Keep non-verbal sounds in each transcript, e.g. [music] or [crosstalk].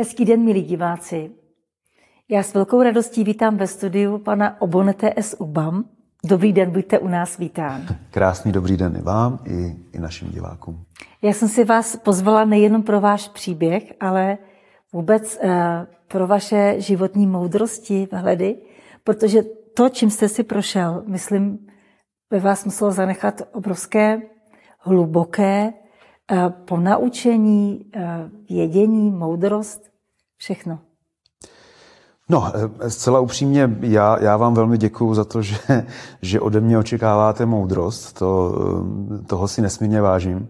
Hezký den, milí diváci. Já s velkou radostí vítám ve studiu pana Obonete S. Ubam. Dobrý den, buďte u nás vítán. Krásný dobrý den i vám, i, i našim divákům. Já jsem si vás pozvala nejenom pro váš příběh, ale vůbec uh, pro vaše životní moudrosti, vhledy, protože to, čím jste si prošel, myslím, ve vás muselo zanechat obrovské, hluboké uh, ponaučení, uh, vědění, moudrost, všechno. No, zcela upřímně, já, já vám velmi děkuju za to, [laughs] že, že ode mě očekáváte moudrost. To, toho si nesmírně vážím.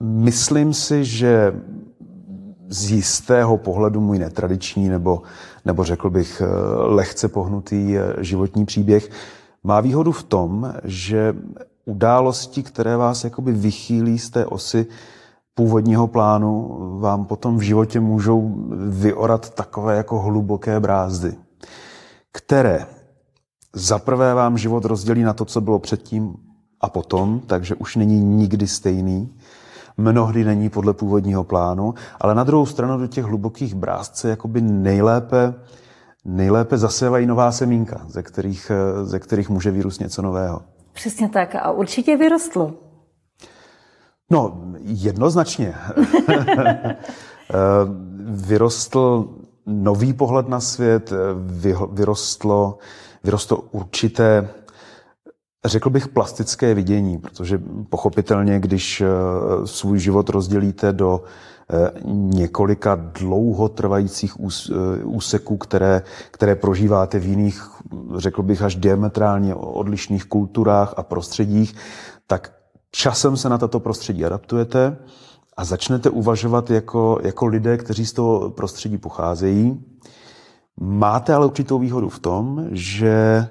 Myslím si, že z jistého pohledu můj netradiční nebo, nebo řekl bych lehce pohnutý životní příběh má výhodu v tom, že události, které vás jakoby vychýlí z té osy původního plánu, vám potom v životě můžou vyorat takové jako hluboké brázdy, které zaprvé vám život rozdělí na to, co bylo předtím a potom, takže už není nikdy stejný. Mnohdy není podle původního plánu, ale na druhou stranu do těch hlubokých bráz se jakoby nejlépe, nejlépe zasévají nová semínka, ze kterých, ze kterých může vyrůst něco nového. Přesně tak a určitě vyrostlo. No, jednoznačně. [laughs] Vyrostl nový pohled na svět, vyrostlo, vyrostlo určité, řekl bych, plastické vidění, protože pochopitelně, když eh, svůj život rozdělíte do eh, několika dlouhotrvajících eh, úseků, které, které prožíváte v jiných, řekl bych, až diametrálně odlišných kulturách a prostředích, tak časem se na tato prostředí adaptujete a začnete uvažovat jako, jako lidé, kteří z toho prostředí pocházejí. Máte ale určitou výhodu v tom, že,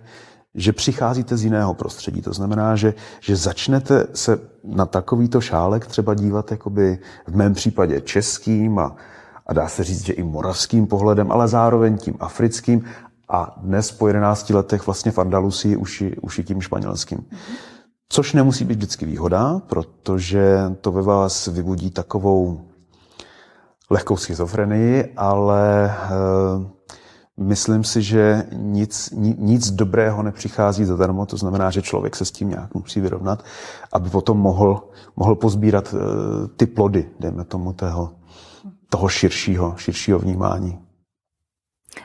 že přicházíte z jiného prostředí. To znamená, že, že začnete se na takovýto šálek třeba dívat jakoby v mém případě českým a, a dá se říct, že i moravským pohledem, ale zároveň tím africkým a dnes po 11 letech vlastně v Andalusii už, už i tím španělským. Což nemusí být vždycky výhoda, protože to ve vás vybudí takovou lehkou schizofrenii, ale e, myslím si, že nic, nic dobrého nepřichází zadarmo, to znamená, že člověk se s tím nějak musí vyrovnat, aby potom mohl, mohl pozbírat e, ty plody, dejme tomu, toho, toho širšího, širšího vnímání.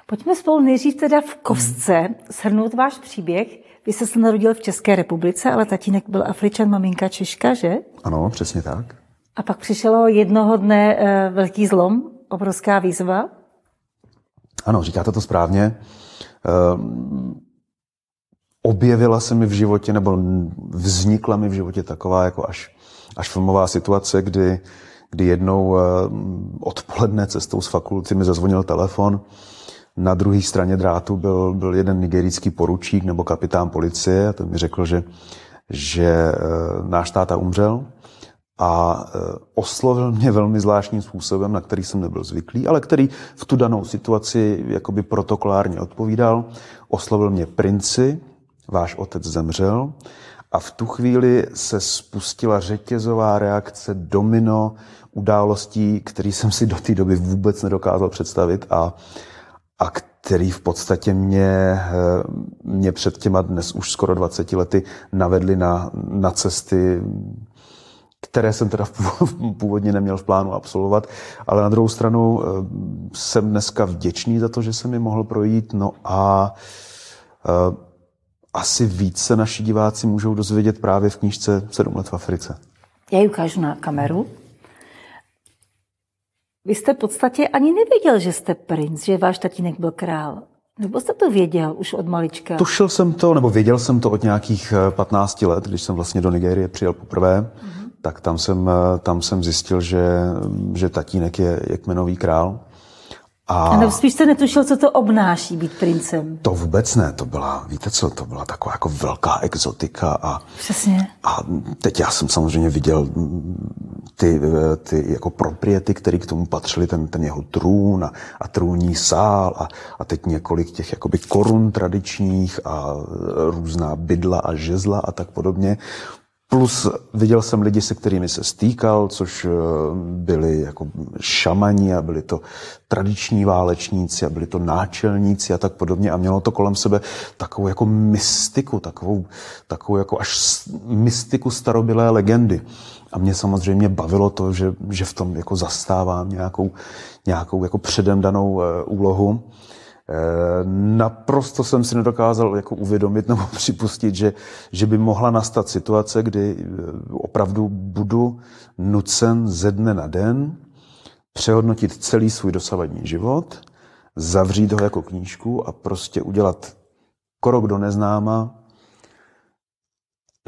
Pojďme spolu nejdřív teda v kostce shrnout váš příběh vy jste se narodil v České republice, ale tatínek byl Afričan, maminka Češka, že? Ano, přesně tak. A pak přišel jednoho dne uh, velký zlom, obrovská výzva. Ano, říkáte to správně. Uh, objevila se mi v životě, nebo vznikla mi v životě taková jako až, až filmová situace, kdy, kdy jednou uh, odpoledne cestou z fakulty mi zazvonil telefon na druhé straně drátu byl, byl jeden nigerijský poručík nebo kapitán policie a ten mi řekl, že, že e, náš táta umřel a e, oslovil mě velmi zvláštním způsobem, na který jsem nebyl zvyklý, ale který v tu danou situaci jakoby protokolárně odpovídal. Oslovil mě princi, váš otec zemřel a v tu chvíli se spustila řetězová reakce domino událostí, který jsem si do té doby vůbec nedokázal představit a a který v podstatě mě, eh, mě před těma dnes už skoro 20 lety navedli na, na cesty, které jsem teda původně neměl v plánu absolvovat, ale na druhou stranu eh, jsem dneska vděčný za to, že jsem mi mohl projít, no a eh, asi více naši diváci můžou dozvědět právě v knížce Sedm let v Africe. Já ji ukážu na kameru. Vy jste v podstatě ani nevěděl, že jste princ, že váš tatínek byl král. Nebo jste to věděl už od malička? Tušil jsem to, nebo věděl jsem to od nějakých 15 eh, let, když jsem vlastně do Nigérie přijel poprvé, mm-hmm. Tak tam jsem, eh, tam jsem zjistil, že, že tatínek je, je kmenový král. A... a nebo spíš jste netušil, co to obnáší být princem? To vůbec ne, to byla, víte co, to byla taková jako velká exotika. A, Přesně. A teď já jsem samozřejmě viděl ty, ty jako propriety, které k tomu patřily, ten, ten jeho trůn a, a trůní sál a, a teď několik těch jakoby korun tradičních a různá bydla a žezla a tak podobně. Plus viděl jsem lidi, se kterými se stýkal, což eh, byli jako šamani a byli to tradiční válečníci a byli to náčelníci a tak podobně a mělo to kolem sebe takovou jako mystiku, takovou, takovou jako až mystiku starobylé legendy. A mě samozřejmě bavilo to, že, že v tom jako zastávám nějakou, nějakou jako předem danou eh, úlohu. Eh, naprosto jsem si nedokázal jako uvědomit nebo [laughs] připustit, že, že by mohla nastat situace, kdy eh, opravdu budu nucen ze dne na den přehodnotit celý svůj dosavadní život, zavřít ho jako knížku a prostě udělat krok do neznáma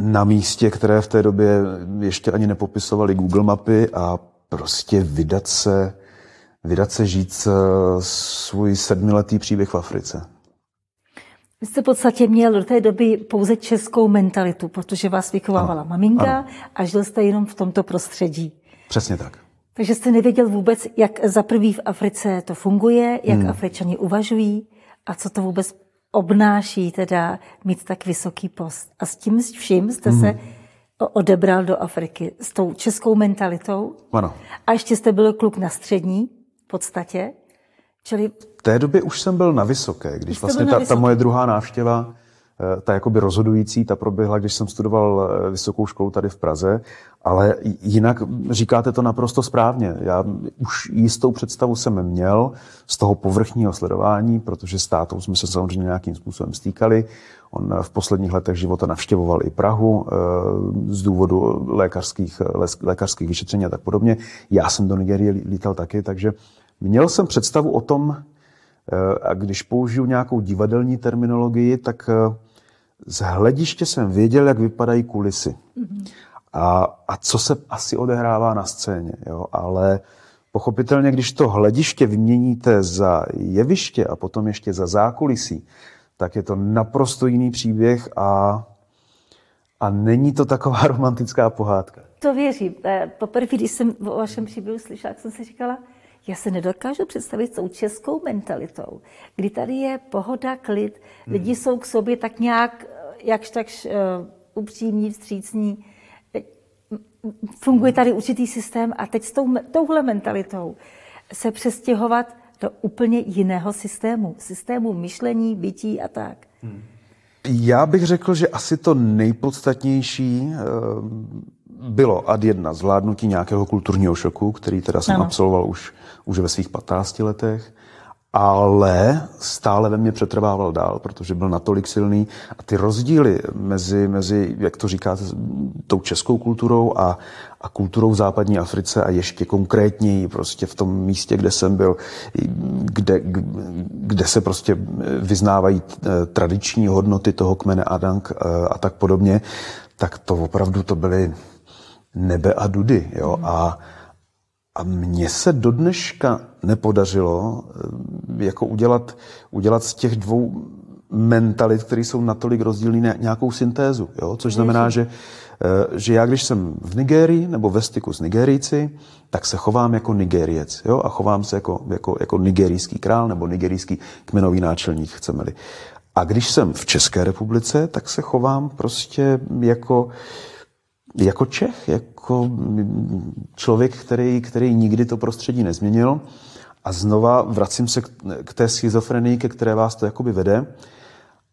na místě, které v té době ještě ani nepopisovali Google mapy a prostě vydat se vydat se žít svůj sedmiletý příběh v Africe. Vy jste v podstatě měl do té doby pouze českou mentalitu, protože vás vychovávala ano, maminka ano. a žil jste jenom v tomto prostředí. Přesně tak. Takže jste nevěděl vůbec, jak za prvý v Africe to funguje, jak hmm. Afričani uvažují a co to vůbec obnáší teda mít tak vysoký post. A s tím vším jste hmm. se odebral do Afriky s tou českou mentalitou. Ano. A ještě jste byl kluk na střední, podstatě. Čili... V té době už jsem byl na vysoké, když vlastně ta, ta moje druhá návštěva, eh, ta jakoby rozhodující, ta proběhla, když jsem studoval eh, vysokou školu tady v Praze, ale jinak říkáte to naprosto správně. Já už jistou představu jsem měl z toho povrchního sledování, protože s tátou jsme se samozřejmě nějakým způsobem stýkali. On v posledních letech života navštěvoval i Prahu eh, z důvodu lékařských, lékařských vyšetření a tak podobně. Já jsem do Nigerie lítal taky, takže Měl jsem představu o tom, eh, a když použiju nějakou divadelní terminologii, tak eh, z hlediště jsem věděl, jak vypadají kulisy. Mm-hmm. A, a co se asi odehrává na scéně. Jo? Ale pochopitelně, když to hlediště vyměníte za jeviště a potom ještě za zákulisí, tak je to naprosto jiný příběh a, a není to taková [laughs] romantická pohádka. To věřím. Eh, poprvé, když jsem o vašem příběhu slyšela, jsem si říkala, já se nedokážu představit s tou českou mentalitou, kdy tady je pohoda, klid, hmm. lidi jsou k sobě tak nějak, jakž takž uh, upřímní, vstřícní. Funguje tady určitý systém a teď s tou, touhle mentalitou se přestěhovat do úplně jiného systému. Systému myšlení, bytí a tak. Hmm. Já bych řekl, že asi to nejpodstatnější uh bylo ad jedna zvládnutí nějakého kulturního šoku, který teda jsem ano. absolvoval už, už ve svých 15 letech, ale stále ve mně přetrvával dál, protože byl natolik silný a ty rozdíly mezi, mezi jak to říkáte, tou českou kulturou a, a kulturou v západní Africe a ještě konkrétněji prostě v tom místě, kde jsem byl, kde, kde se prostě vyznávají eh, tradiční hodnoty toho kmene Adang eh, a tak podobně, tak to opravdu to byly nebe a dudy. Jo? A, a mně se do dneška nepodařilo eh, jako udělat, udělat z těch dvou mentalit, které jsou natolik rozdílné, nějakou syntézu. Jo? Což znamená, že, eh, že já, když jsem v Nigérii nebo ve styku s Nigerijci, tak se chovám jako Nigeriec. Jo? A chovám se jako, jako, jako nigerijský král nebo nigerijský kmenový náčelník, chceme-li. A když jsem v České republice, tak se chovám prostě jako jako Čech, jako člověk, který, který nikdy to prostředí nezměnil. A znova vracím se k té schizofrenii, ke které vás to jakoby vede,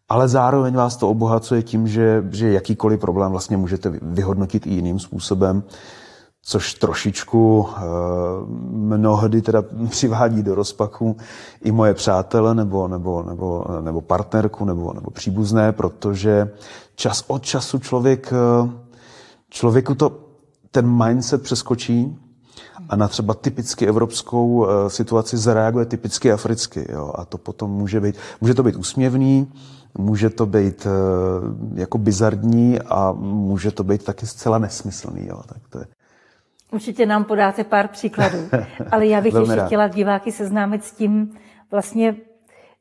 ale zároveň vás to obohacuje tím, že, že jakýkoliv problém vlastně můžete vyhodnotit i jiným způsobem, což trošičku e, mnohdy teda [laughs] přivádí do rozpaku i moje přátele nebo, nebo, nebo, nebo partnerku nebo, nebo příbuzné, protože čas od času člověk e, člověku to ten mindset přeskočí a na třeba typicky evropskou uh, situaci zareaguje typicky africky. Jo? A to potom může být, může to být úsměvný, může to být uh, jako bizardní a může to být taky zcela nesmyslný. Jo? Tak to je. Určitě nám podáte pár příkladů, [laughs] ale já bych ještě rád. chtěla diváky seznámit s tím vlastně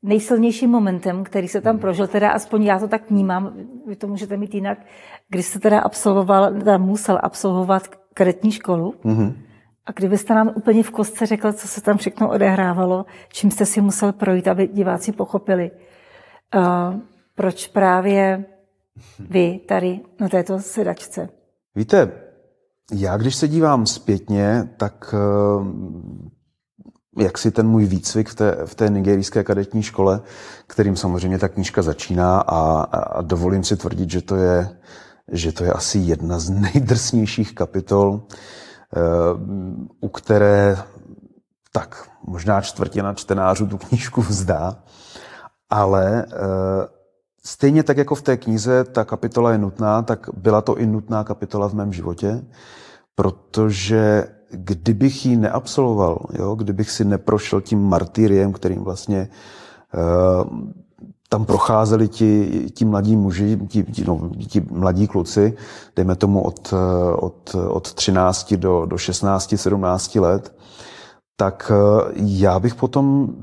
nejsilnějším momentem, který se tam hmm. prožil, teda aspoň já to tak vnímám, vy to můžete mít jinak, když jste teda absolvoval, teda musel absolvovat karetní školu, mm-hmm. a kdybyste nám úplně v kostce řekl, co se tam všechno odehrávalo, čím jste si musel projít, aby diváci pochopili, uh, proč právě vy tady na této sedačce. Víte, já když se dívám zpětně, tak jak si ten můj výcvik v té, v té nigerijské kadetní škole, kterým samozřejmě ta knížka začíná a, a dovolím si tvrdit, že to je, že to je asi jedna z nejdrsnějších kapitol, eh, u které tak možná čtvrtina čtenářů tu knížku vzdá, ale eh, stejně tak jako v té knize ta kapitola je nutná, tak byla to i nutná kapitola v mém životě, protože kdybych ji neabsolvoval, jo, kdybych si neprošel tím martyriem, kterým vlastně uh, tam procházeli ti, ti mladí muži, ti, ti, no, ti mladí kluci, dejme tomu od, eh, od, od 13 do, do 16, 17 let, tak eh, já bych potom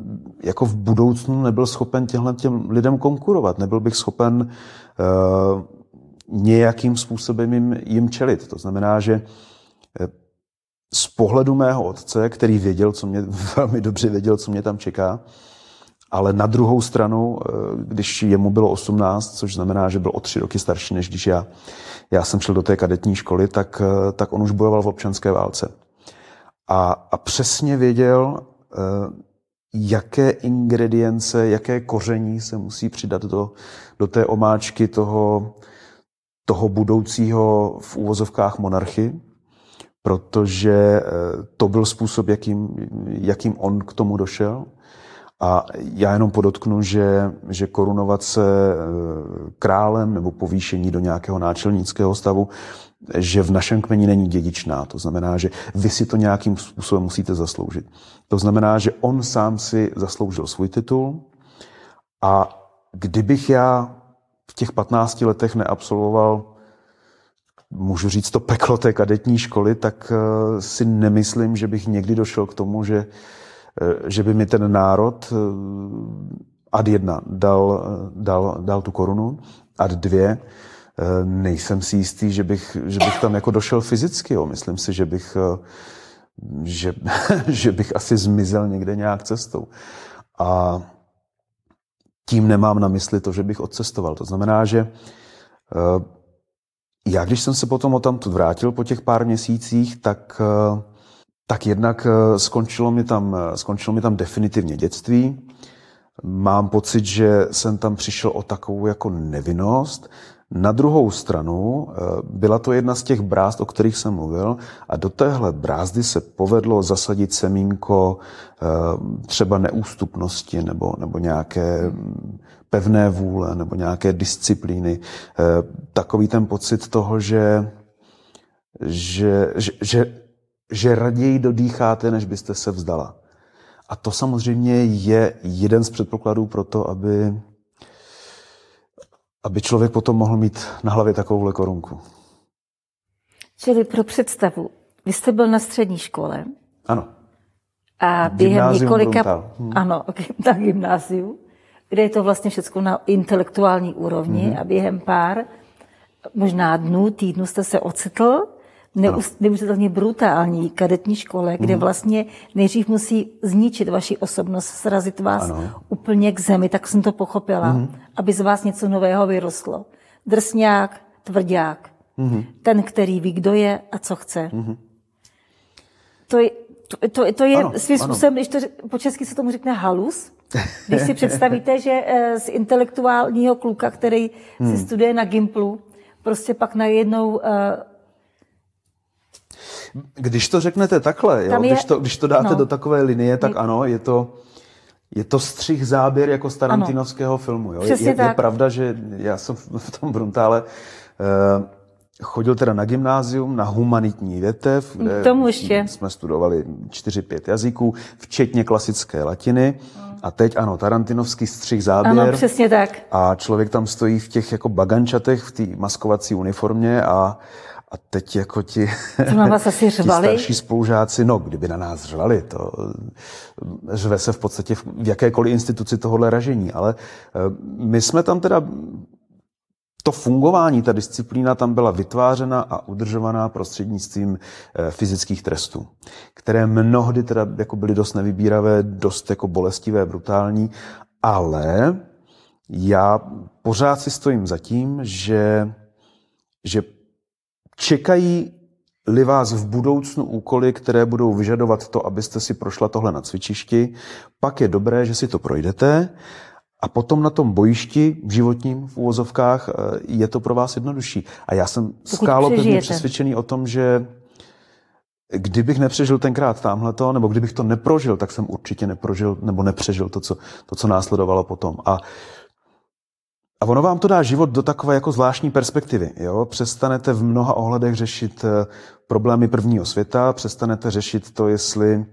jako v budoucnu nebyl schopen těmhle těm lidem konkurovat. Nebyl bych schopen uh, nějakým způsobem jim, jim čelit. To znamená, že z pohledu mého otce, který věděl, co mě, [laughs] velmi dobře věděl, co mě tam čeká, ale na druhou stranu, eh, když jemu bylo 18, což znamená, že byl o tři roky starší než když já, já jsem šel do té kadetní školy, tak, eh, tak on už bojoval v občanské válce. A, a přesně věděl, eh, jaké ingredience, jaké koření se musí přidat do, do té omáčky toho, toho budoucího v úvozovkách monarchy, protože to byl způsob, jakým, jakým on k tomu došel. A já jenom podotknu, že, že korunovat se eh, králem nebo povýšení do nějakého náčelnického stavu, že v našem kmeni není dědičná. To znamená, že vy si to nějakým způsobem musíte zasloužit. To znamená, že on sám si zasloužil svůj titul a kdybych já v těch 15 letech neabsolvoval můžu říct to peklo té kadetní školy, tak eh, si nemyslím, že bych někdy došel k tomu, že, že by mi ten národ eh, ad jedna dal, dal, dal tu korunu, ad dvě nejsem si jistý, že bych, že bych tam jako došel fyzicky. Jo. Myslím si, že bych, že, [laughs] že bych asi zmizel někde nějak cestou. A tím nemám na mysli to, že bych odcestoval. To znamená, že já, když jsem se potom o tamtud vrátil po těch pár měsících, tak, eh, tak jednak eh, skončilo mi, tam, eh, skončilo mi tam definitivně dětství. Mám pocit, že jsem tam přišel o takovou jako nevinnost. Na druhou stranu byla to jedna z těch brázd, o kterých jsem mluvil a do téhle brázdy se povedlo zasadit semínko třeba neústupnosti nebo, nebo nějaké pevné vůle nebo nějaké disciplíny, eh, takový ten pocit toho, že, že, že, že, že raději dodýcháte, než byste se vzdala. A to samozřejmě je jeden z předpokladů pro to, aby, aby člověk potom mohl mít na hlavě takovouhle korunku. Čili pro představu, vy jste byl na střední škole. Ano. A během několika... Hmm. Ano, [laughs] na gymnáziu kde je to vlastně všechno na intelektuální úrovni mm-hmm. a během pár, možná dnů, týdnů jste se ocitl neuvěřitelně brutální kadetní škole, kde mm-hmm. vlastně nejdřív musí zničit vaši osobnost, srazit vás ano. úplně k zemi, tak jsem to pochopila, mm-hmm. aby z vás něco nového vyrostlo. Drsňák, tvrdák. Mm-hmm. Ten, který ví, kdo je a co chce. Mm-hmm. To je, to, to, to je ano, svým způsobem, když to po česky se tomu řekne halus, když si [laughs] představíte, že eh, z intelektuálního kluka, který hmm. si studuje na Gimplu, prostě pak najednou eh, když to řeknete takhle, jo, je, když, to, když to dáte no, do takové linie, tak je, ano, je to, je to střih záběr jako z Tarantinovského ano, filmu. Jo. Je, je, je pravda, že já jsem v tom Bruntále uh, chodil teda na gymnázium, na humanitní větev, kde Tomu ještě. jsme studovali 4-5 jazyků, včetně klasické latiny. A teď ano, Tarantinovský střih záběr. Ano, přesně tak. A člověk tam stojí v těch jako bagančatech, v té maskovací uniformě a, a teď jako ti, to na vás asi řvali? [laughs] ti starší spolužáci, no kdyby na nás řvali, to řve se v podstatě v jakékoliv instituci tohohle ražení, ale eh, my jsme tam teda to fungování, ta disciplína tam byla vytvářena a udržovaná prostřednictvím eh, fyzických trestů, které mnohdy teda jako byly dost nevybíravé, dost jako bolestivé, brutální, ale já pořád si stojím za tím, že, že čekají-li vás v budoucnu úkoly, které budou vyžadovat to, abyste si prošla tohle na cvičišti, pak je dobré, že si to projdete a potom na tom bojišti v životním v úvozovkách eh, je to pro vás jednodušší. A já jsem skálopevně přesvědčený o tom, že kdybych nepřežil tenkrát tamhleto, nebo kdybych to neprožil, tak jsem určitě neprožil nebo nepřežil to, co, to, co následovalo potom. A a ono vám to dá život do takové jako zvláštní perspektivy. Jo? Přestanete v mnoha ohledech řešit eh, problémy prvního světa, přestanete řešit to, jestli,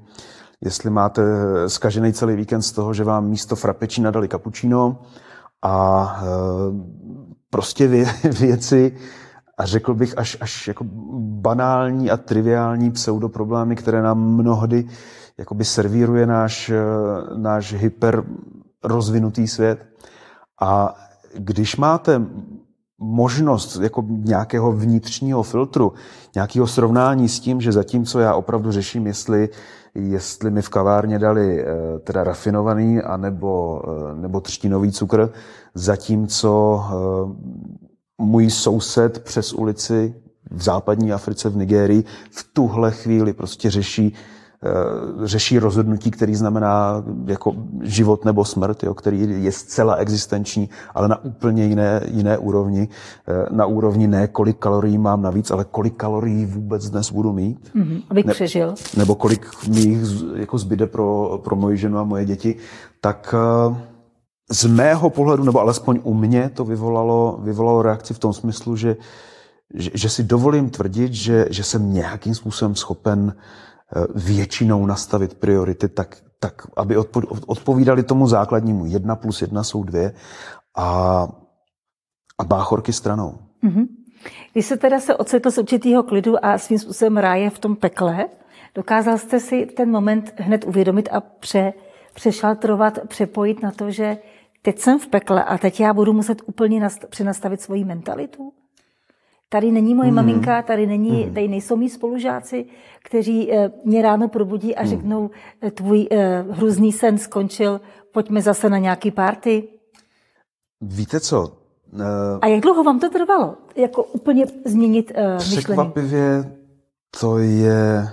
jestli máte skažený celý víkend z toho, že vám místo frapečí nadali kapučíno a e, prostě vě, [laughs] věci, a řekl bych až, až jako banální a triviální pseudoproblémy, které nám mnohdy jakoby servíruje náš, eh, náš hyper rozvinutý svět. A když máte možnost jako nějakého vnitřního filtru, nějakého srovnání s tím, že zatímco já opravdu řeším, jestli, jestli mi v kavárně dali eh, teda rafinovaný anebo, eh, nebo třtinový cukr, zatímco můj soused přes ulici v západní Africe, v Nigérii, v tuhle chvíli prostě řeší eh, řeší rozhodnutí, který znamená jako život nebo smrt, jo, který je zcela existenční, ale na úplně jiné, jiné úrovni. Eh, na úrovni ne, kolik kalorií mám navíc, ale kolik kalorií vůbec dnes budu mít. Mm-hmm, abych ne, přežil. Nebo kolik mi jich jako zbyde pro, pro moji ženu a moje děti. Tak uh, z mého pohledu, nebo alespoň u mě, to vyvolalo, vyvolalo reakci v tom smyslu, že, že, že si dovolím tvrdit, že, že jsem nějakým způsobem schopen eh, většinou nastavit priority tak, tak aby odpovídali tomu základnímu. Jedna plus jedna jsou dvě a, a báchorky stranou. Mm-hmm. Když se teda se ocitl z určitého klidu a svým způsobem ráje v tom pekle, dokázal jste si ten moment hned uvědomit a pře, přešaltrovat, přepojit na to, že teď jsem v pekle a teď já budu muset úplně nast- přenastavit svoji mentalitu. Tady není moje mm. maminka, tady, není, mm. tady nejsou mý spolužáci, kteří eh, mě ráno probudí a mm. řeknou, eh, tvůj eh, hrůzný sen skončil, pojďme zase na nějaký party. Víte co? Uh, a jak dlouho vám to trvalo? Jako úplně změnit uh, myšlení? Překvapivě to je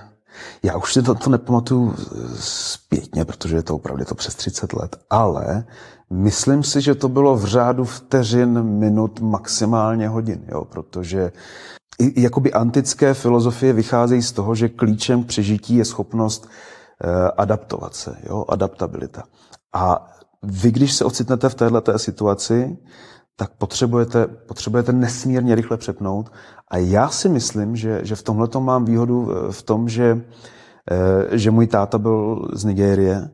já už si to, to nepamatuju zpětně, protože je to opravdu to přes 30 let, ale myslím si, že to bylo v řádu vteřin, minut, maximálně hodin, jo, protože i, jakoby antické filozofie vycházejí z toho, že klíčem k přežití je schopnost eh, adaptovat se, jo, adaptabilita. A vy, když se ocitnete v této situaci, tak potřebujete, potřebujete nesmírně rychle přepnout. A já si myslím, že, že v tomhle mám výhodu eh, v tom, že, eh, že můj táta byl z Nigérie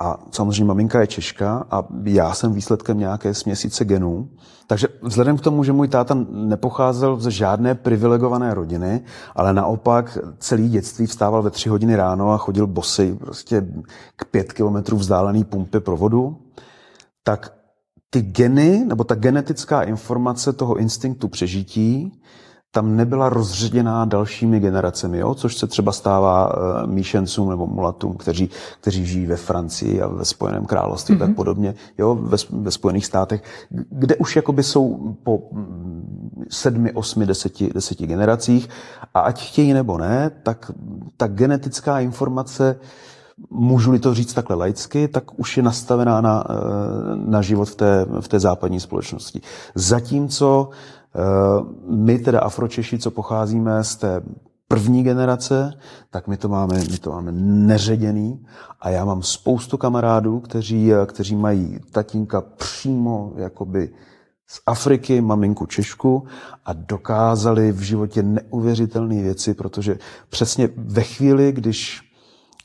a samozřejmě maminka je Češka a já jsem výsledkem nějaké směsice genů. Takže vzhledem k tomu, že můj táta nepocházel ze žádné privilegované rodiny, ale naopak celý dětství vstával ve tři hodiny ráno a chodil bosy prostě k pět kilometrů vzdálený pumpy pro vodu, tak ty geny, nebo ta genetická informace toho instinktu přežití, tam nebyla rozředěná dalšími generacemi, jo? což se třeba stává uh, míšencům nebo mulatům, kteří, kteří žijí ve Francii a ve Spojeném království mm-hmm. tak mhm. podobně, jo? Ve, ve Spojených státech, kde už jakoby jsou po mm, sedmi, osmi, deseti, deseti generacích a ať chtějí nebo ne, tak ta genetická informace můžu-li to říct takhle laicky, tak už je nastavená na, eh, na život v té, v té západní společnosti. Zatímco eh, my, teda Afročeši, co pocházíme z té první generace, tak my to máme, my to máme neředěný a já mám spoustu kamarádů, kteří, kteří mají tatínka přímo jakoby z Afriky, maminku Češku a dokázali v životě neuvěřitelné věci, protože přesně ve chvíli, když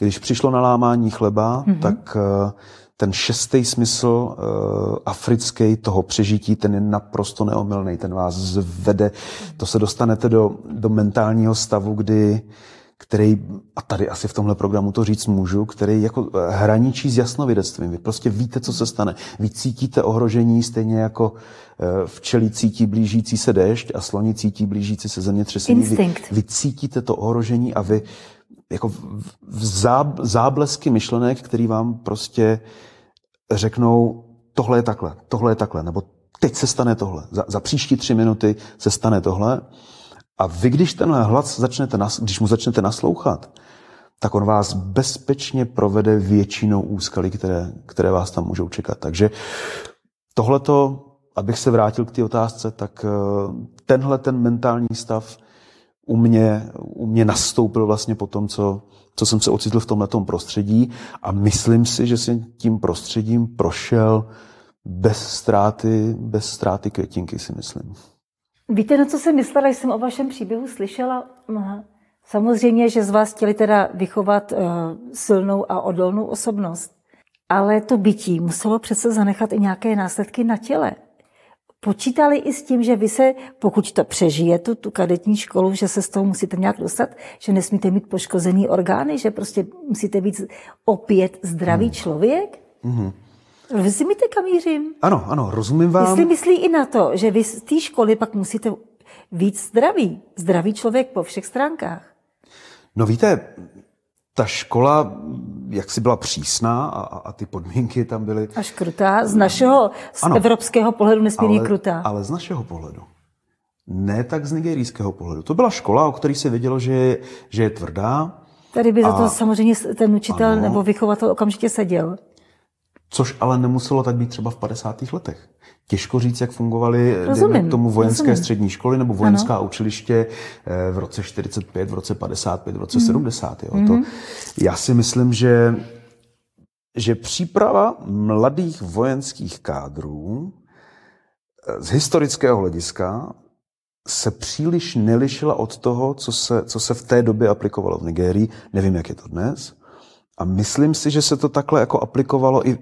když přišlo na lámání chleba, mm-hmm. tak eh, ten šestý smysl uh, africký toho přežití, ten je naprosto neomylný, ten vás zvede, to se dostanete do, do mentálního stavu, kdy který, a tady asi v tomhle programu to říct můžu, který jako eh, hraničí s jasnovidectvím. Vy prostě víte, co se stane. Vy cítíte ohrožení stejně jako včelí cítí blížící se déšť a sloni cítí blížící se zemětřesení. Vy, vy cítíte to ohrožení a vy jako v záblesky myšlenek, který vám prostě řeknou, tohle je takhle, tohle je takhle, nebo teď se stane tohle, za, za příští tři minuty se stane tohle. A vy, když tenhle hlas začnete, když mu začnete naslouchat, tak on vás bezpečně provede většinou úskalí, které, které vás tam můžou čekat. Takže tohleto, abych se vrátil k té otázce, tak eh, tenhle ten mentální stav u mě, u mě nastoupil vlastně po tom, co, co jsem se ocitl v tomhle prostředí a myslím si, že jsem tím prostředím prošel bez ztráty, bez ztráty květinky, si myslím. Víte, na co jsem myslela, když jsem o vašem příběhu slyšela? Samozřejmě, že z vás chtěli teda vychovat uh, silnou a odolnou osobnost, ale to bytí muselo přece zanechat i nějaké následky na těle. Počítali i s tím, že vy se, pokud to přežijete, tu kadetní školu, že se z toho musíte nějak dostat, že nesmíte mít poškozený orgány, že prostě musíte být opět zdravý hmm. člověk? Hmm. Rozumíte, kam mířím? Ano, ano, rozumím vám. Jestli myslí i na to, že vy z té školy pak musíte víc zdraví. Zdravý člověk po všech stránkách. No víte, ta škola jak si byla přísná a, a ty podmínky tam byly... Až krutá. Z našeho, z ano, evropského pohledu nesmírně ale, krutá. Ale z našeho pohledu. Ne tak z nigerijského pohledu. To byla škola, o které se vědělo, že je, že je tvrdá. Tady by za to samozřejmě ten učitel ano, nebo vychovatel okamžitě seděl. Což ale nemuselo tak být třeba v 50. letech. Těžko říct, jak fungovaly rozumím, tomu vojenské rozumím. střední školy nebo vojenská ano. učiliště eh, v roce 45, v roce 55, v roce mm. 70. Jo. Mm. To, já si myslím, že, že příprava mladých vojenských kádrů eh, z historického hlediska se příliš nelišila od toho, co se, co se v té době aplikovalo v Nigérii. Nevím, jak je to dnes. A myslím si, že se to takhle jako aplikovalo i,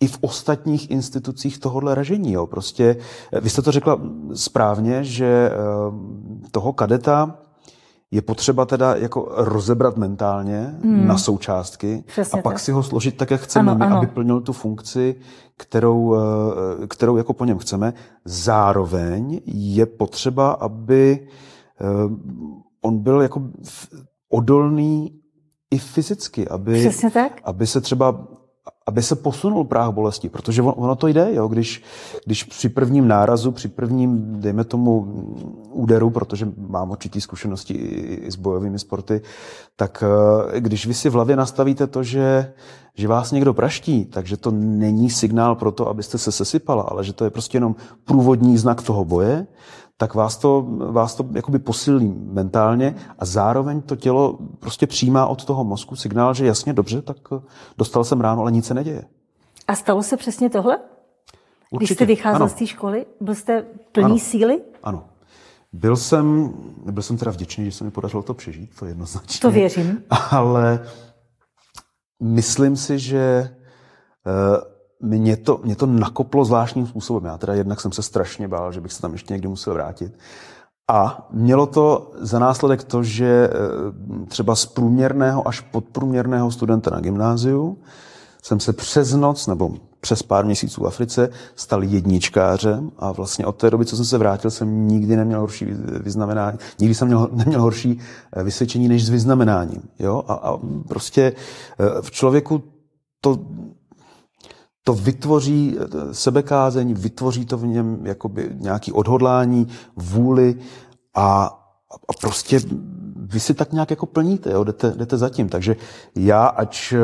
i v ostatních institucích tohohle ražení. Jo. Prostě, eh, vy jste to řekla správně, že eh, toho kadeta je potřeba teda jako rozebrat mentálně hmm. na součástky Přesně a pak tak. si ho složit tak, jak chceme, ano, ano. aby plnil tu funkci, kterou, eh, kterou jako po něm chceme. Zároveň je potřeba, aby on byl jako odolný i fyzicky, aby, aby se třeba aby se posunul práh bolesti, protože ono to jde, jo? Když, když při prvním nárazu, při prvním, dejme tomu, úderu, protože mám určitý zkušenosti i s bojovými sporty, tak eh, když vy si v hlavě nastavíte to, že, že vás někdo praští, takže to není signál pro to, abyste se sesypala, ale že to je prostě jenom průvodní znak toho boje, tak vás to, vás to jakoby posilí mentálně a zároveň to tělo prostě přijímá od toho mozku signál, že jasně, dobře, tak eh, dostal jsem ráno, ale nic se neděje. A stalo se přesně tohle? Určitě. Když jste vycházel ano. z té školy, byl jste plný ano. síly? Ano. Byl jsem, byl jsem teda vděčný, že se mi podařilo to přežít, to jednoznačně. To věřím. [laughs] Ale myslím si, že uh, mě to, mě to nakoplo zvláštním způsobem. Já teda jednak jsem se strašně bál, že bych se tam ještě někdy musel vrátit. A mělo to za následek to, že eh, třeba z průměrného až podprůměrného studenta na gymnáziu jsem se přes noc nebo přes pár měsíců v Africe stal jedničkářem a vlastně od té doby, co jsem se vrátil, jsem nikdy neměl horší vyznamenání, nikdy jsem měl, neměl horší eh, vysvědčení než s vyznamenáním. Jo? A, a prostě eh, v člověku to to vytvoří eh, sebekázeň, vytvoří to v něm jakoby nějaký odhodlání, vůli a, a prostě vy si tak nějak jako plníte, jo, jdete, jdete zatím. Takže já, ač eh,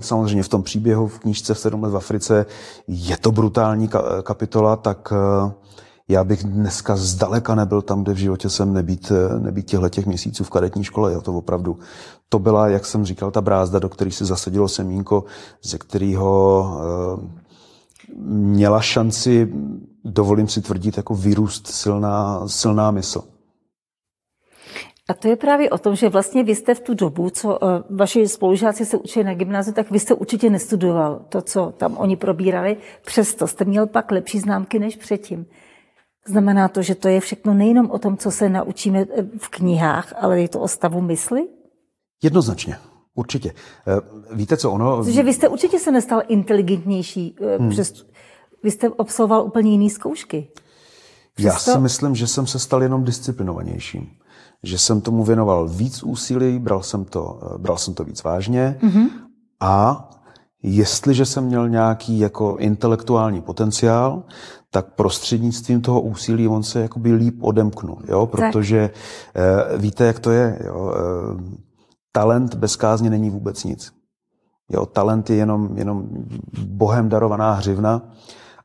samozřejmě v tom příběhu v knížce v 7 let v Africe je to brutální kapitola, tak eh, já bych dneska zdaleka nebyl tam, kde v životě jsem nebýt, nebýt těchto těch měsíců v kadetní škole. Jo, to opravdu, to byla, jak jsem říkal, ta brázda, do které se zasadilo semínko, ze kterého eh, měla šanci, dovolím si tvrdit, jako vyrůst silná, silná mysl. A to je právě o tom, že vlastně vy jste v tu dobu, co uh, vaši spolužáci se učili na gymnáziu, tak vy jste určitě nestudoval to, co tam oni probírali, přesto jste měl pak lepší známky než předtím. Znamená to, že to je všechno nejenom o tom, co se naučíme eh, v knihách, ale je to o stavu mysli? Jednoznačně. Určitě. Eh, víte, co ono... Že vy jste určitě se nestal inteligentnější. Eh, hmm. Přes... Vy jste absolvoval úplně jiné zkoušky. Přesto... Já si myslím, že jsem se stal jenom disciplinovanějším. Že jsem tomu věnoval víc úsilí, bral jsem to, bral jsem to víc vážně mm-hmm. a jestliže jsem měl nějaký jako intelektuální potenciál, tak prostřednictvím toho úsilí on se jakoby líp odemknul, jo? protože uh, víte, jak to je. Jo? Uh, talent bez kázně není vůbec nic. Jo? Talent je jenom, jenom bohem darovaná hřivna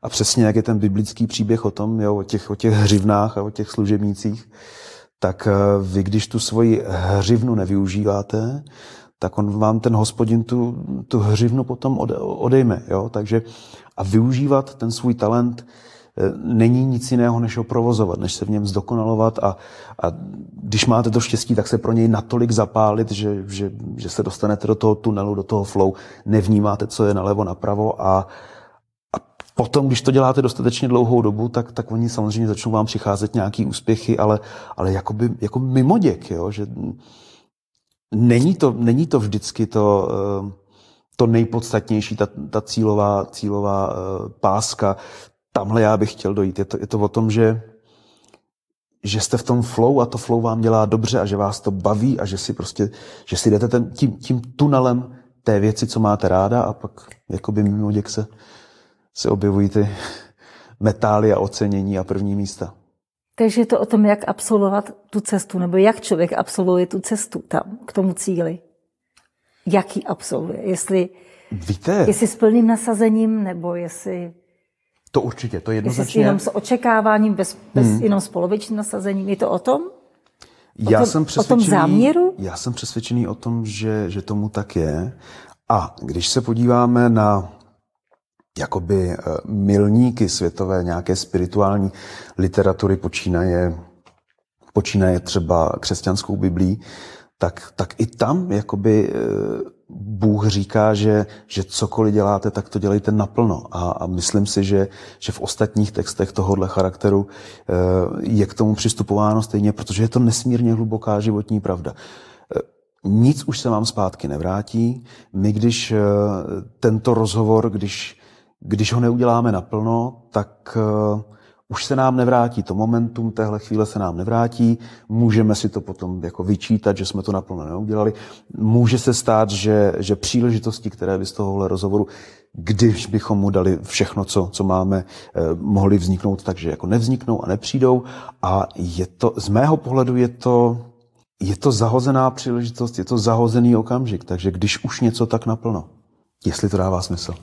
a přesně jak je ten biblický příběh o tom, jo? O, těch, o těch hřivnách a o těch služebnících, tak uh, vy, když tu svoji hřivnu nevyužíváte, tak on vám ten hospodin tu, tu hřivnu potom odejme. Jo? Takže a využívat ten svůj talent eh, není nic jiného, než ho provozovat, než se v něm zdokonalovat a, a když máte to štěstí, tak se pro něj natolik zapálit, že, že, že se dostanete do toho tunelu, do toho flow, nevnímáte, co je nalevo, napravo a, a potom, když to děláte dostatečně dlouhou dobu, tak, tak oni samozřejmě začnou vám přicházet nějaký úspěchy, ale, ale jakoby, jako mimoděk, jo? že není to, není to vždycky to, eh, to nejpodstatnější, ta, ta cílová, cílová eh, páska. Tamhle já bych chtěl dojít. Je to, je to o tom, že, že jste v tom flow a to flow vám dělá dobře a že vás to baví a že si prostě, že si jdete ten, tím, tím tunelem té věci, co máte ráda a pak jakoby mimo děk se, se objevují ty [laughs] metály a ocenění a první místa. Takže je to o tom, jak absolvovat tu cestu, nebo jak člověk absolvuje tu cestu tam, k tomu cíli. Jak ji absolvuje? Jestli, Víte, jestli s plným nasazením, nebo jestli... To určitě, to jednoznačně. Jestli jenom s očekáváním, bez, bez hmm. jenom s polovičním nasazením. Je to o tom? O já tom, jsem přesvědčený, o tom záměru? Já jsem přesvědčený o tom, že, že tomu tak je. A když se podíváme na jakoby eh, milníky světové nějaké spirituální literatury počínaje, počínaje třeba křesťanskou biblí, tak, tak i tam jakoby eh, Bůh říká, že, že cokoliv děláte, tak to dělejte naplno. A, a myslím si, že, že v ostatních textech tohohle charakteru eh, je k tomu přistupováno stejně, protože je to nesmírně hluboká životní pravda. Nic už se vám zpátky nevrátí. My, když tento rozhovor, když když ho neuděláme naplno, tak už se nám nevrátí to momentum, téhle chvíle se nám nevrátí, můžeme si to potom jako vyčítat, že jsme to naplno neudělali. Může se stát, že, že příležitosti, které by z tohohle rozhovoru, když bychom mu dali všechno, co, co máme, eh, mohly vzniknout, takže jako nevzniknou a nepřijdou. A je to, z mého pohledu je to, je to zahozená příležitost, je to zahozený okamžik, takže když už něco tak naplno, jestli to dává smysl.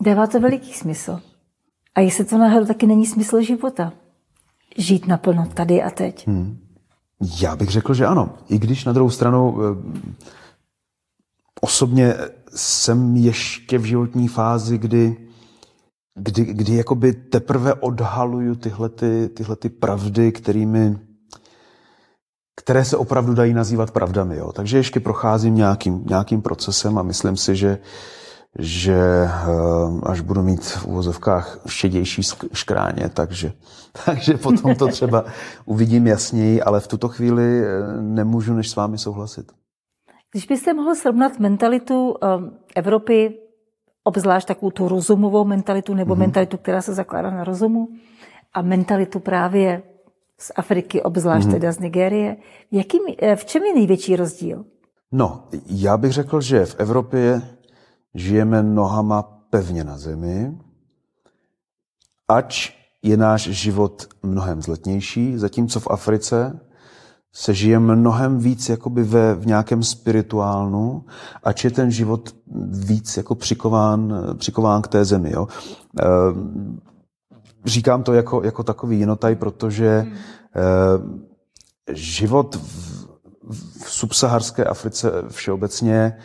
Dává to veliký smysl. A jestli to náhodou taky není smysl života. Žít naplno tady a teď. Hmm. Já bych řekl, že ano. I když na druhou stranu eh, osobně jsem ještě v životní fázi, kdy, kdy, kdy jakoby teprve odhaluju tyhle, ty, tyhle ty pravdy, kterými, které se opravdu dají nazývat pravdami. Jo. Takže ještě procházím nějakým, nějakým procesem a myslím si, že, že eh, až budu mít v uvozovkách šedější škráně, takže, [laughs] takže potom to třeba uvidím jasněji, ale v tuto chvíli eh, nemůžu než s vámi souhlasit. Když byste mohl srovnat mentalitu eh, Evropy, obzvlášť takovou tu rozumovou mentalitu, nebo mm-hmm. mentalitu, která se zakládá na rozumu, a mentalitu právě z Afriky, obzvlášť mm-hmm. teda z Nigérie, jaký, v čem je největší rozdíl? No, já bych řekl, že v Evropě žijeme nohama pevně na zemi, ač je náš život mnohem vzletnější, zatímco v Africe se žije mnohem víc jakoby ve, v nějakém spirituálnu, ač je ten život víc jako přikován, přikován k té zemi. Jo. E, říkám to jako, jako takový jinotaj, protože e, život v, v subsaharské Africe všeobecně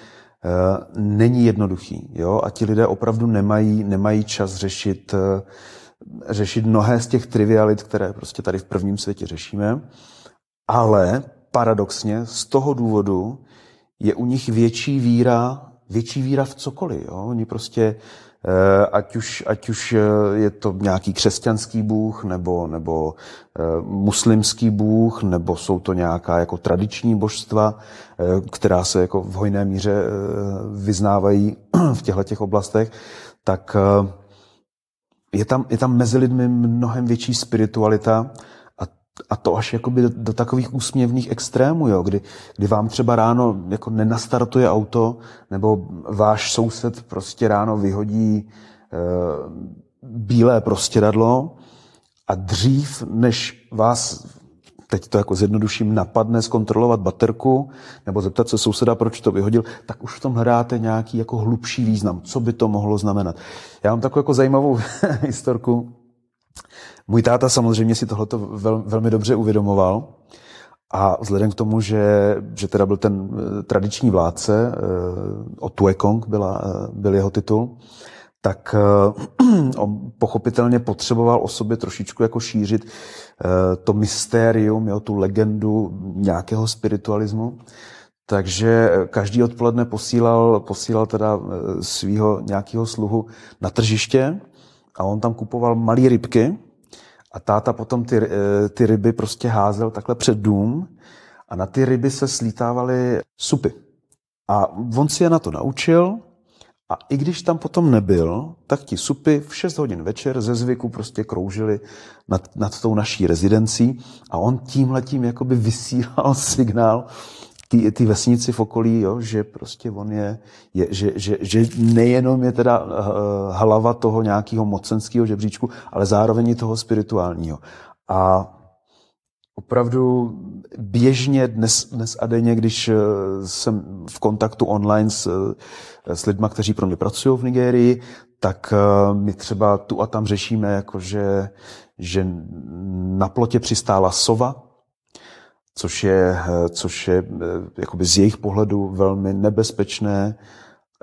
není jednoduchý. Jo? A ti lidé opravdu nemají, nemají čas řešit, eh, řešit mnohé z těch trivialit, které prostě tady v prvním světě řešíme. Ale paradoxně z toho důvodu je u nich větší víra, větší víra v cokoliv. Jo? Oni prostě Eh, ať už, ať už eh, je to nějaký křesťanský bůh, nebo, nebo eh, muslimský bůh, nebo jsou to nějaká jako tradiční božstva, která se jako v hojné míře vyznávají [clears throat] v těchto těch oblastech, tak je tam, je tam mezi lidmi mnohem větší spiritualita a to až jakoby do, do takových úsměvných extrémů, jo, kdy, kdy vám třeba ráno jako nenastartuje auto, nebo váš soused prostě ráno vyhodí e, bílé prostěradlo a dřív, než vás teď to jako zjednoduším, napadne zkontrolovat baterku nebo zeptat se souseda, proč to vyhodil, tak už v tom hledáte nějaký jako hlubší význam, co by to mohlo znamenat. Já mám takovou jako zajímavou [laughs] historku. Můj táta samozřejmě si tohleto vel, velmi dobře uvědomoval a vzhledem k tomu, že, že teda byl ten eh, tradiční vládce, eh, o Tuekong byla, eh, byl jeho titul, tak on pochopitelně potřeboval o sobě trošičku jako šířit to mystérium, jo, tu legendu nějakého spiritualismu. Takže každý odpoledne posílal, posílal teda svého nějakého sluhu na tržiště a on tam kupoval malé rybky, a táta potom ty, eh, ty ryby prostě házel takhle před dům a na ty ryby se slítávaly supy. A on si je na to naučil a i když tam potom nebyl, tak ti supy v 6 hodin večer ze zvyku prostě kroužily nad, nad tou naší rezidencí a on tímhletím jakoby vysílal [laughs] signál ty, ty vesnici v okolí, jo, že prostě on je, je že, že, že nejenom je teda uh, hlava toho nějakého mocenského žebříčku, ale zároveň i toho spirituálního. A opravdu běžně dnes, dnes a denně, když uh, jsem v kontaktu online s, s lidmi, kteří pro mě pracují v Nigérii, tak my třeba tu a tam řešíme, jako že, že na plotě přistála sova, což je, eh, což je eh, jakoby z jejich pohledu velmi nebezpečné,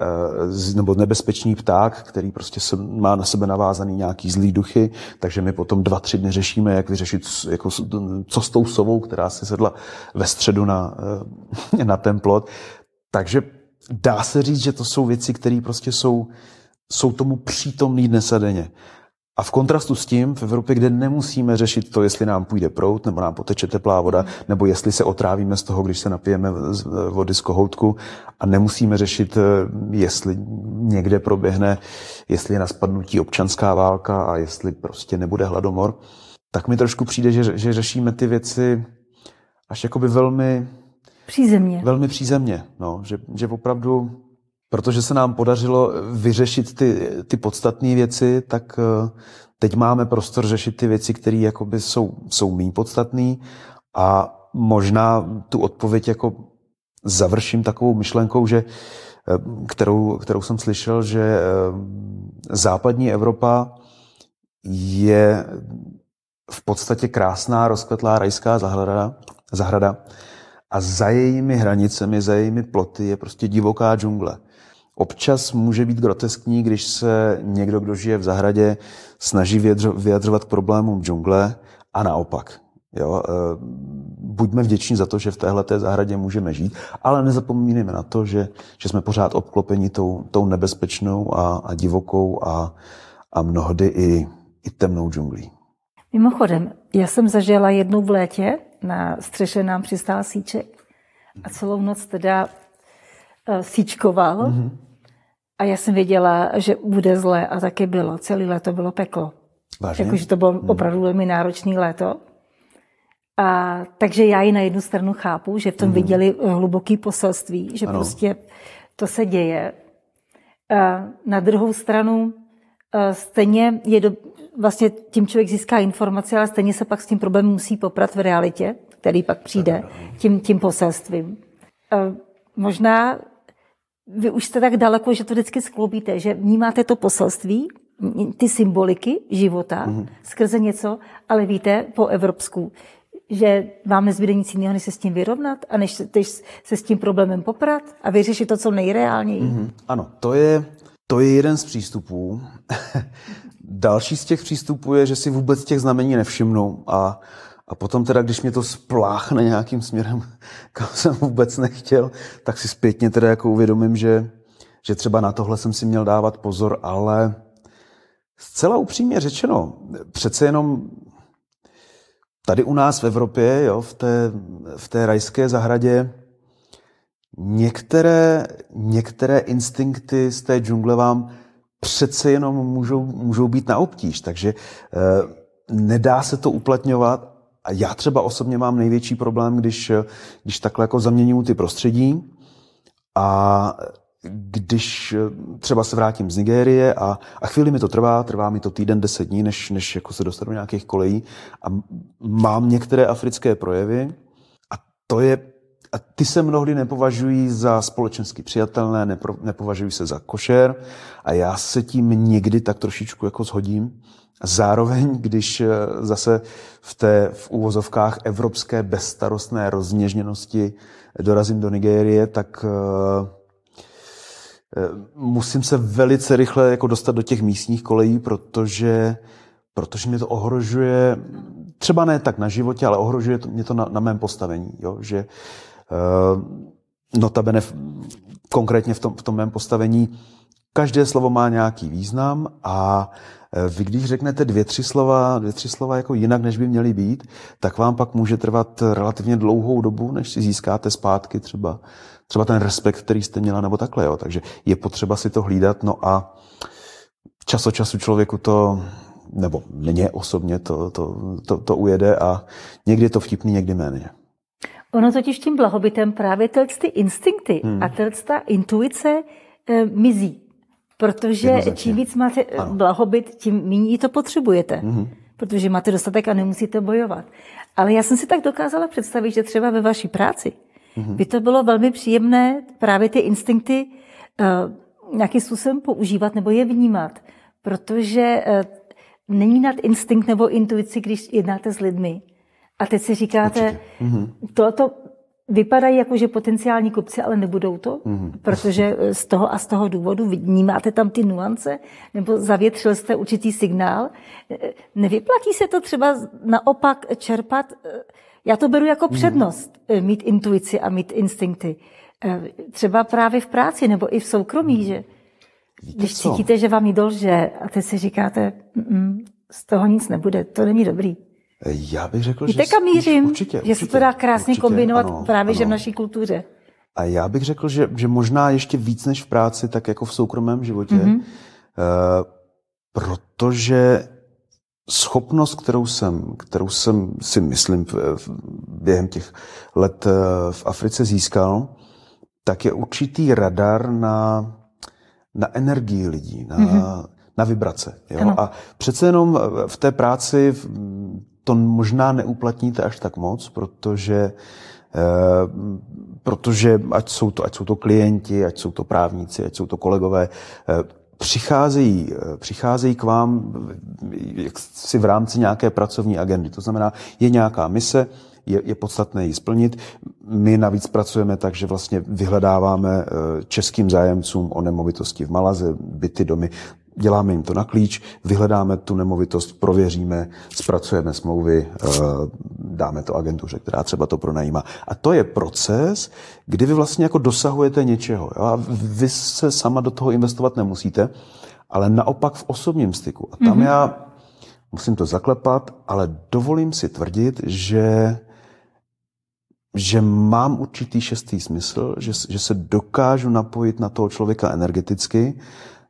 eh, nebo nebezpečný pták, který prostě se, má na sebe navázaný nějaký zlý duchy, takže my potom dva, tři dny řešíme, jak vyřešit, jako, co s tou sovou, která se sedla ve středu na, [laughs] na ten plot. Takže dá se říct, že to jsou věci, které prostě jsou, jsou tomu přítomný dnes a denně. A v kontrastu s tím, v Evropě, kde nemusíme řešit to, jestli nám půjde prout, nebo nám poteče teplá voda, nebo jestli se otrávíme z toho, když se napijeme vody z kohoutku a nemusíme řešit, eh, jestli někde proběhne, jestli je na spadnutí občanská válka a jestli prostě nebude hladomor, tak mi trošku přijde, že, že řešíme ty věci až jakoby velmi... Přízemně. Velmi přízemně, no, že, že opravdu protože se nám podařilo vyřešit ty, ty podstatné věci, tak eh, teď máme prostor řešit ty věci, které jakoby jsou, jsou méně podstatné a možná tu odpověď jako završím takovou myšlenkou, že, eh, kterou, kterou jsem slyšel, že eh, západní Evropa je v podstatě krásná, rozkvetlá rajská zahrada, zahrada a za jejími hranicemi, za jejími ploty je prostě divoká džungle. Občas může být groteskní, když se někdo, kdo žije v zahradě, snaží vyjadřovat k problémům džungle a naopak. Jo, eh, buďme vděční za to, že v téhle té zahradě můžeme žít, ale nezapomínejme na to, že, že jsme pořád obklopeni tou, tou nebezpečnou a, a divokou a, a mnohdy i, i temnou džunglí. Mimochodem, já jsem zažila jednou v létě, na střeše nám přistál síček a celou noc teda uh, síčkoval. Mm-hmm. A já jsem věděla, že bude zle a taky bylo. Celý léto bylo peklo. Vážně? Jakože to bylo mm. opravdu velmi náročné léto. A, takže já ji na jednu stranu chápu, že v tom mm. viděli eh, hluboký poselství, že ano. prostě to se děje. A na druhou stranu eh, stejně je do, vlastně tím člověk získá informace, ale stejně se pak s tím problémem musí poprat v realitě, který pak přijde tím, tím poselstvím. A možná vy už jste tak daleko, že to vždycky skloubíte, že vnímáte to poselství, ty symboliky života mm-hmm. skrze něco, ale víte po evropsku, že vám nezbyde nic jiného, než se s tím vyrovnat a než, než se s tím problémem poprat a vyřešit to, co nejreálněji. Mm-hmm. Ano, to je, to je jeden z přístupů. [laughs] Další z těch přístupů je, že si vůbec těch znamení nevšimnou a a potom teda, když mě to spláchne nějakým směrem, [laughs] kam jsem vůbec nechtěl, tak si zpětně teda jako uvědomím, že, že třeba na tohle jsem si měl dávat pozor, ale zcela upřímně řečeno, přece jenom tady u nás v Evropě, jo, v, té, v té rajské zahradě, některé, některé instinkty z té džungle vám přece jenom můžou, můžou být na obtíž, takže eh, nedá se to uplatňovat a já třeba osobně mám největší problém, když, když takhle jako zaměňuju ty prostředí. A když třeba se vrátím z Nigérie a, a chvíli mi to trvá, trvá mi to týden, deset dní, než, než jako se dostanu do nějakých kolejí. A mám některé africké projevy a to je a ty se mnohdy nepovažují za společensky přijatelné, nepro, nepovažují se za košer a já se tím někdy tak trošičku jako shodím. Zároveň, když eh, zase v té v úvozovkách evropské bezstarostné rozněžněnosti dorazím do Nigérie, tak uh, musím se velice rychle jako dostat do těch místních kolejí, protože, protože mě to ohrožuje, třeba ne tak na životě, ale ohrožuje mě to na, na mém postavení. Jo? Že notabene v, konkrétně v tom, v tom mém postavení každé slovo má nějaký význam a vy, když řeknete dvě, tři slova, dvě, tři slova jako jinak, než by měly být, tak vám pak může trvat relativně dlouhou dobu, než si získáte zpátky třeba, třeba ten respekt, který jste měla, nebo takhle. Jo. Takže je potřeba si to hlídat. No a čas od času člověku to, nebo mně osobně to, to, to, to ujede a někdy je to vtipný, někdy méně. Ono totiž tím blahobytem právě ty instinkty hmm. a ta intuice e, mizí. Protože čím víc máte ano. blahobyt, tím méně to potřebujete. Mm-hmm. Protože máte dostatek a nemusíte bojovat. Ale já jsem si tak dokázala představit, že třeba ve vaší práci mm-hmm. by to bylo velmi příjemné právě ty instinkty uh, nějakým způsobem používat nebo je vnímat. Protože uh, není nad instinkt nebo intuici, když jednáte s lidmi. A teď si říkáte, mm-hmm. tohoto vypadají jako, že potenciální kupci, ale nebudou to, mm-hmm. protože z toho a z toho důvodu vnímáte tam ty nuance, nebo zavětřil jste určitý signál. Nevyplatí se to třeba naopak čerpat, já to beru jako mm-hmm. přednost, mít intuici a mít instinkty. Třeba právě v práci nebo i v soukromí, mm-hmm. že Víte když co? cítíte, že vám jí že a teď si říkáte, z toho nic nebude, to není dobrý. Já bych řekl, Víte, že... kam mířím? Určitě, určitě, že se to dá krásně určitě, kombinovat ano, právě ano. že v naší kultuře. A já bych řekl, že, že možná ještě víc než v práci, tak jako v soukromém životě, mm-hmm. uh, protože schopnost, kterou jsem, kterou jsem si myslím během těch let uh, v Africe získal, tak je určitý radar na, na energii lidí, na, mm-hmm. na vibrace. Jo? A přece jenom v té práci to možná neuplatníte až tak moc, protože eh, protože ať jsou, to, ať jsou to klienti, ať jsou to právníci, ať jsou to kolegové, eh, přicházejí, eh, přicházejí k vám si v rámci nějaké pracovní agendy. To znamená, je nějaká mise, je, je podstatné ji splnit. My navíc pracujeme tak, že vlastně vyhledáváme českým zájemcům o nemovitosti v Malaze, byty, domy děláme jim to na klíč, vyhledáme tu nemovitost, prověříme, zpracujeme smlouvy, eh, dáme to agentuře, která třeba to pronajímá. A to je proces, kdy vy vlastně jako dosahujete něčeho. Jo? A vy se sama do toho investovat nemusíte, ale naopak v osobním styku. A tam mm-hmm. já musím to zaklepat, ale dovolím si tvrdit, že že mám určitý šestý smysl, že, že se dokážu napojit na toho člověka energeticky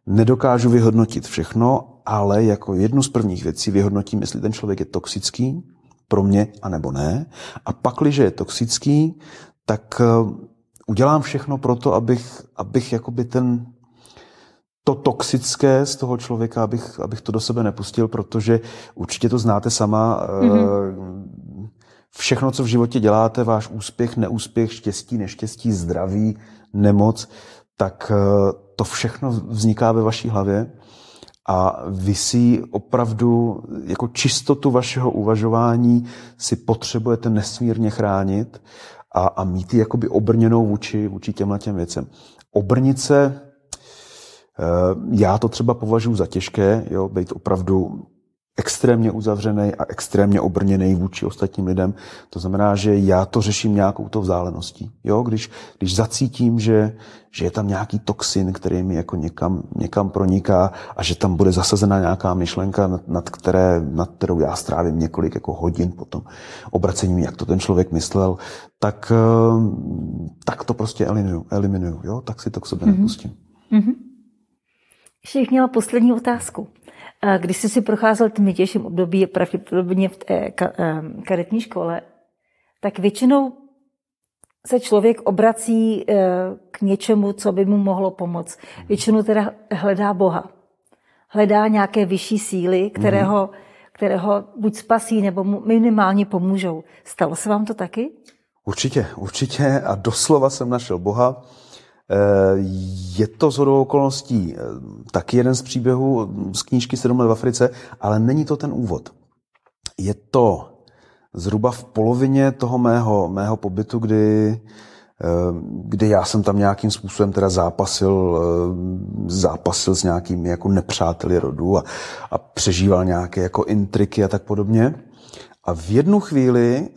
Nedokážu vyhodnotit všechno, ale jako jednu z prvních věcí vyhodnotím, jestli ten člověk je toxický pro mě, anebo ne. A pak, když je toxický, tak eh, udělám všechno pro to, abych, abych jakoby ten, to toxické z toho člověka, abych, abych to do sebe nepustil, protože určitě to znáte sama. Mm-hmm. Všechno, co v životě děláte, váš úspěch, neúspěch, štěstí, neštěstí, zdraví, nemoc, tak eh, to všechno vzniká ve vaší hlavě a vy si opravdu jako čistotu vašeho uvažování si potřebujete nesmírně chránit a, a mít ji jakoby obrněnou vůči, vůči těmhle těm věcem. Obrnit se, eh, já to třeba považuji za těžké, jo, být opravdu extrémně uzavřený a extrémně obrněný vůči ostatním lidem. To znamená, že já to řeším nějakou to vzdáleností. Jo? Když, když zacítím, že, že je tam nějaký toxin, který mi jako někam, někam proniká a že tam bude zasazena nějaká myšlenka, nad, nad, které, nad kterou já strávím několik jako hodin potom obracením, jak to ten člověk myslel, tak, eh, tak to prostě eliminuju. eliminuju jo? Tak si to k sobě mm-hmm. nepustím. Mm-hmm. Ještě měla poslední otázku. Když jsi si procházel tím těžším období, pravděpodobně v té karetní škole, tak většinou se člověk obrací eh, k něčemu, co by mu mohlo pomoct. Většinou teda hledá Boha. Hledá nějaké vyšší síly, které ho, které ho buď spasí, nebo mu minimálně pomůžou. Stalo se vám to taky? Určitě, určitě. A doslova jsem našel Boha. Eh, je to z okolností eh, taky jeden z příběhů z knížky Sedm let v Africe, ale není to ten úvod. Je to zhruba v polovině toho mého, mého pobytu, kdy, eh, kdy já jsem tam nějakým způsobem teda zápasil, zápasil s nějakými jako nepřáteli rodu a, a přežíval nějaké jako intriky a tak podobně. A v jednu chvíli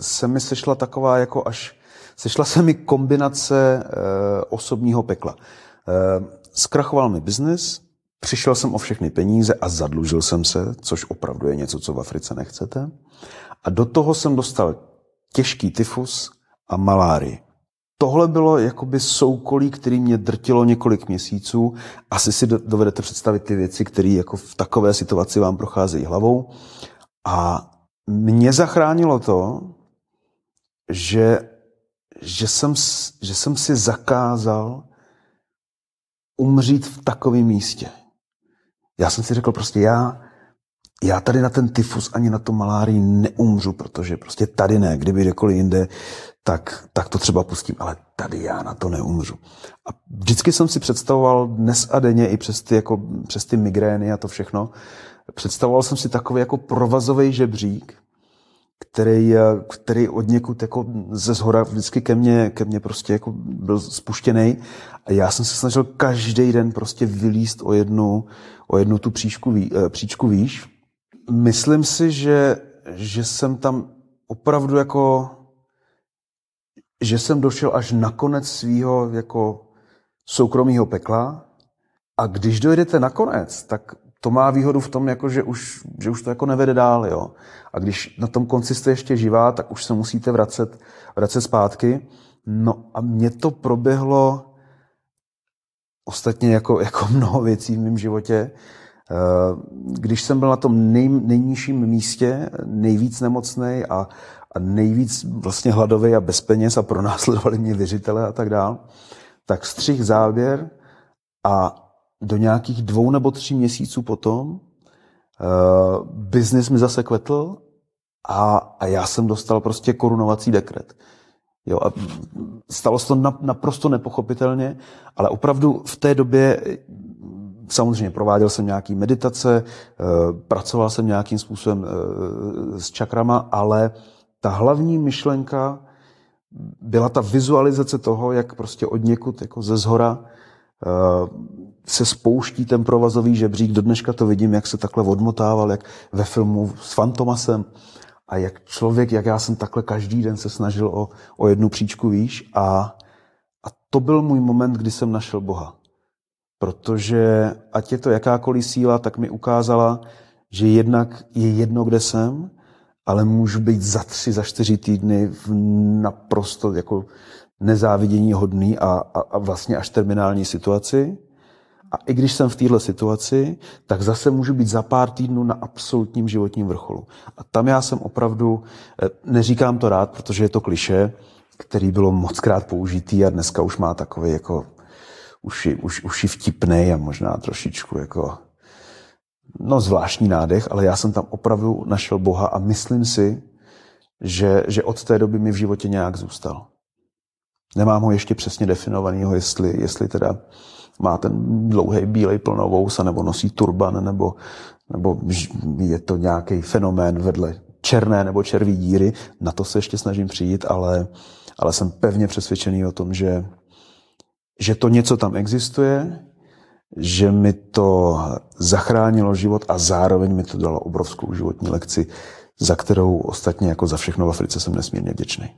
se mi sešla taková jako až, sešla se mi kombinace osobního pekla. Zkrachoval mi biznis, přišel jsem o všechny peníze a zadlužil jsem se, což opravdu je něco, co v Africe nechcete. A do toho jsem dostal těžký tyfus a malárii. Tohle bylo jakoby soukolí, který mě drtilo několik měsíců. Asi si dovedete představit ty věci, které jako v takové situaci vám procházejí hlavou. A mě zachránilo to, že, že, jsem, že jsem si zakázal umřít v takovém místě. Já jsem si řekl prostě, já já tady na ten tyfus ani na tu malárii neumřu, protože prostě tady ne, kdyby kdekoliv jinde, tak, tak to třeba pustím, ale tady já na to neumřu. A vždycky jsem si představoval dnes a denně i přes ty, jako, přes ty migrény a to všechno, představoval jsem si takový jako provazový žebřík, který, který od někud jako ze zhora vždycky ke mně, ke mně prostě jako byl spuštěný a já jsem se snažil každý den prostě vylíst o jednu, o jednu tu příčku, eh, příčku výš. Myslím si, že, že jsem tam opravdu jako, že jsem došel až na konec svého jako soukromého pekla. A když dojdete na konec, tak to má výhodu v tom, jako, že, už, že už to jako nevede dál. Jo? A když na tom konci jste ještě živá, tak už se musíte vracet, vracet zpátky. No a mně to proběhlo ostatně jako, jako [laughs] mnoho věcí v mém životě, Eh, když jsem byl na tom nej, nejnižším místě, nejvíc nemocný a, a nejvíc vlastně hladový a bez peněz a pronásledovali mě věřitele a tak dál, tak střih záběr a do nějakých dvou nebo tří měsíců potom uh, biznis mi zase kvetl a, a já jsem dostal prostě korunovací dekret. Jo, a stalo se to naprosto nepochopitelně, ale opravdu v té době Samozřejmě prováděl jsem nějaký meditace, eh, pracoval jsem nějakým způsobem eh, s čakrama, ale ta hlavní myšlenka byla ta vizualizace toho, jak prostě od někud jako ze zhora se spouští ten provazový žebřík. Do dneška to vidím, jak se takhle odmotával, jak ve filmu s Fantomasem a jak člověk, jak já jsem takhle každý den se snažil o, o jednu příčku výš a, a to byl můj moment, kdy jsem našel Boha protože ať je to jakákoliv síla, tak mi ukázala, že jednak je jedno, kde jsem, ale můžu být za tři, za čtyři týdny v naprosto jako nezávidění hodný a, a, a vlastně až terminální situaci. A i když jsem v této situaci, tak zase můžu být za pár týdnů na absolutním životním vrcholu. A tam já jsem opravdu, eh, neříkám to rád, protože je to kliše, který bylo moc krát použitý a dneska už má takový jako už, už, je vtipný a možná trošičku jako no zvláštní nádech, ale já jsem tam opravdu našel Boha a myslím si, že, že od té doby mi v životě nějak zůstal. Nemám ho ještě přesně definovanýho, jestli, jestli teda má ten dlouhý bílej plnovous, nebo nosí turban, nebo, nebo je to nějaký fenomén vedle černé nebo červí díry. Na to se ještě snažím přijít, ale, ale jsem pevně přesvědčený o tom, že, že to něco tam existuje, že mi to zachránilo život a zároveň mi to dalo obrovskou životní lekci, za kterou ostatně jako za všechno v Africe jsem nesmírně vděčný.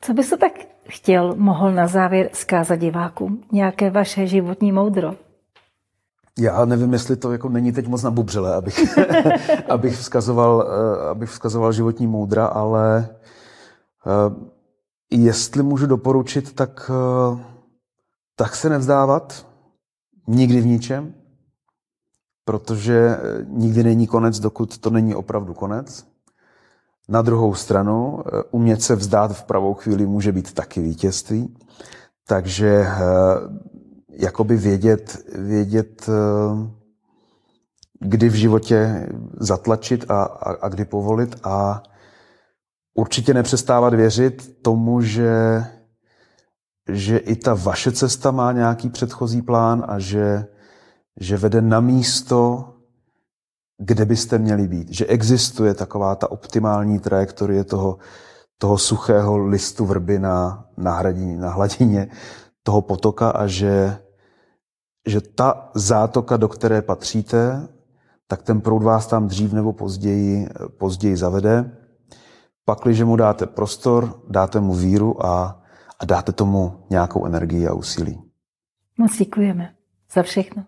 Co byste tak chtěl, mohl na závěr zkázat divákům? Nějaké vaše životní moudro? Já nevím, jestli to jako není teď moc na bubřele, abych, [laughs] abych, vzkazoval, eh, abych vzkazoval životní moudra, ale eh, jestli můžu doporučit, tak eh, tak se nevzdávat, nikdy v ničem, protože nikdy není konec, dokud to není opravdu konec. Na druhou stranu, umět se vzdát v pravou chvíli může být taky vítězství. Takže jakoby vědět, vědět kdy v životě zatlačit a, a, a kdy povolit a určitě nepřestávat věřit tomu, že, že i ta vaše cesta má nějaký předchozí plán a že, že vede na místo, kde byste měli být. Že existuje taková ta optimální trajektorie toho, toho suchého listu vrby na, na, hradině, na hladině toho potoka a že, že ta zátoka, do které patříte, tak ten proud vás tam dřív nebo později, později zavede. Pakliže mu dáte prostor, dáte mu víru a, a dáte tomu nějakou energii a úsilí. Moc děkujeme za všechno.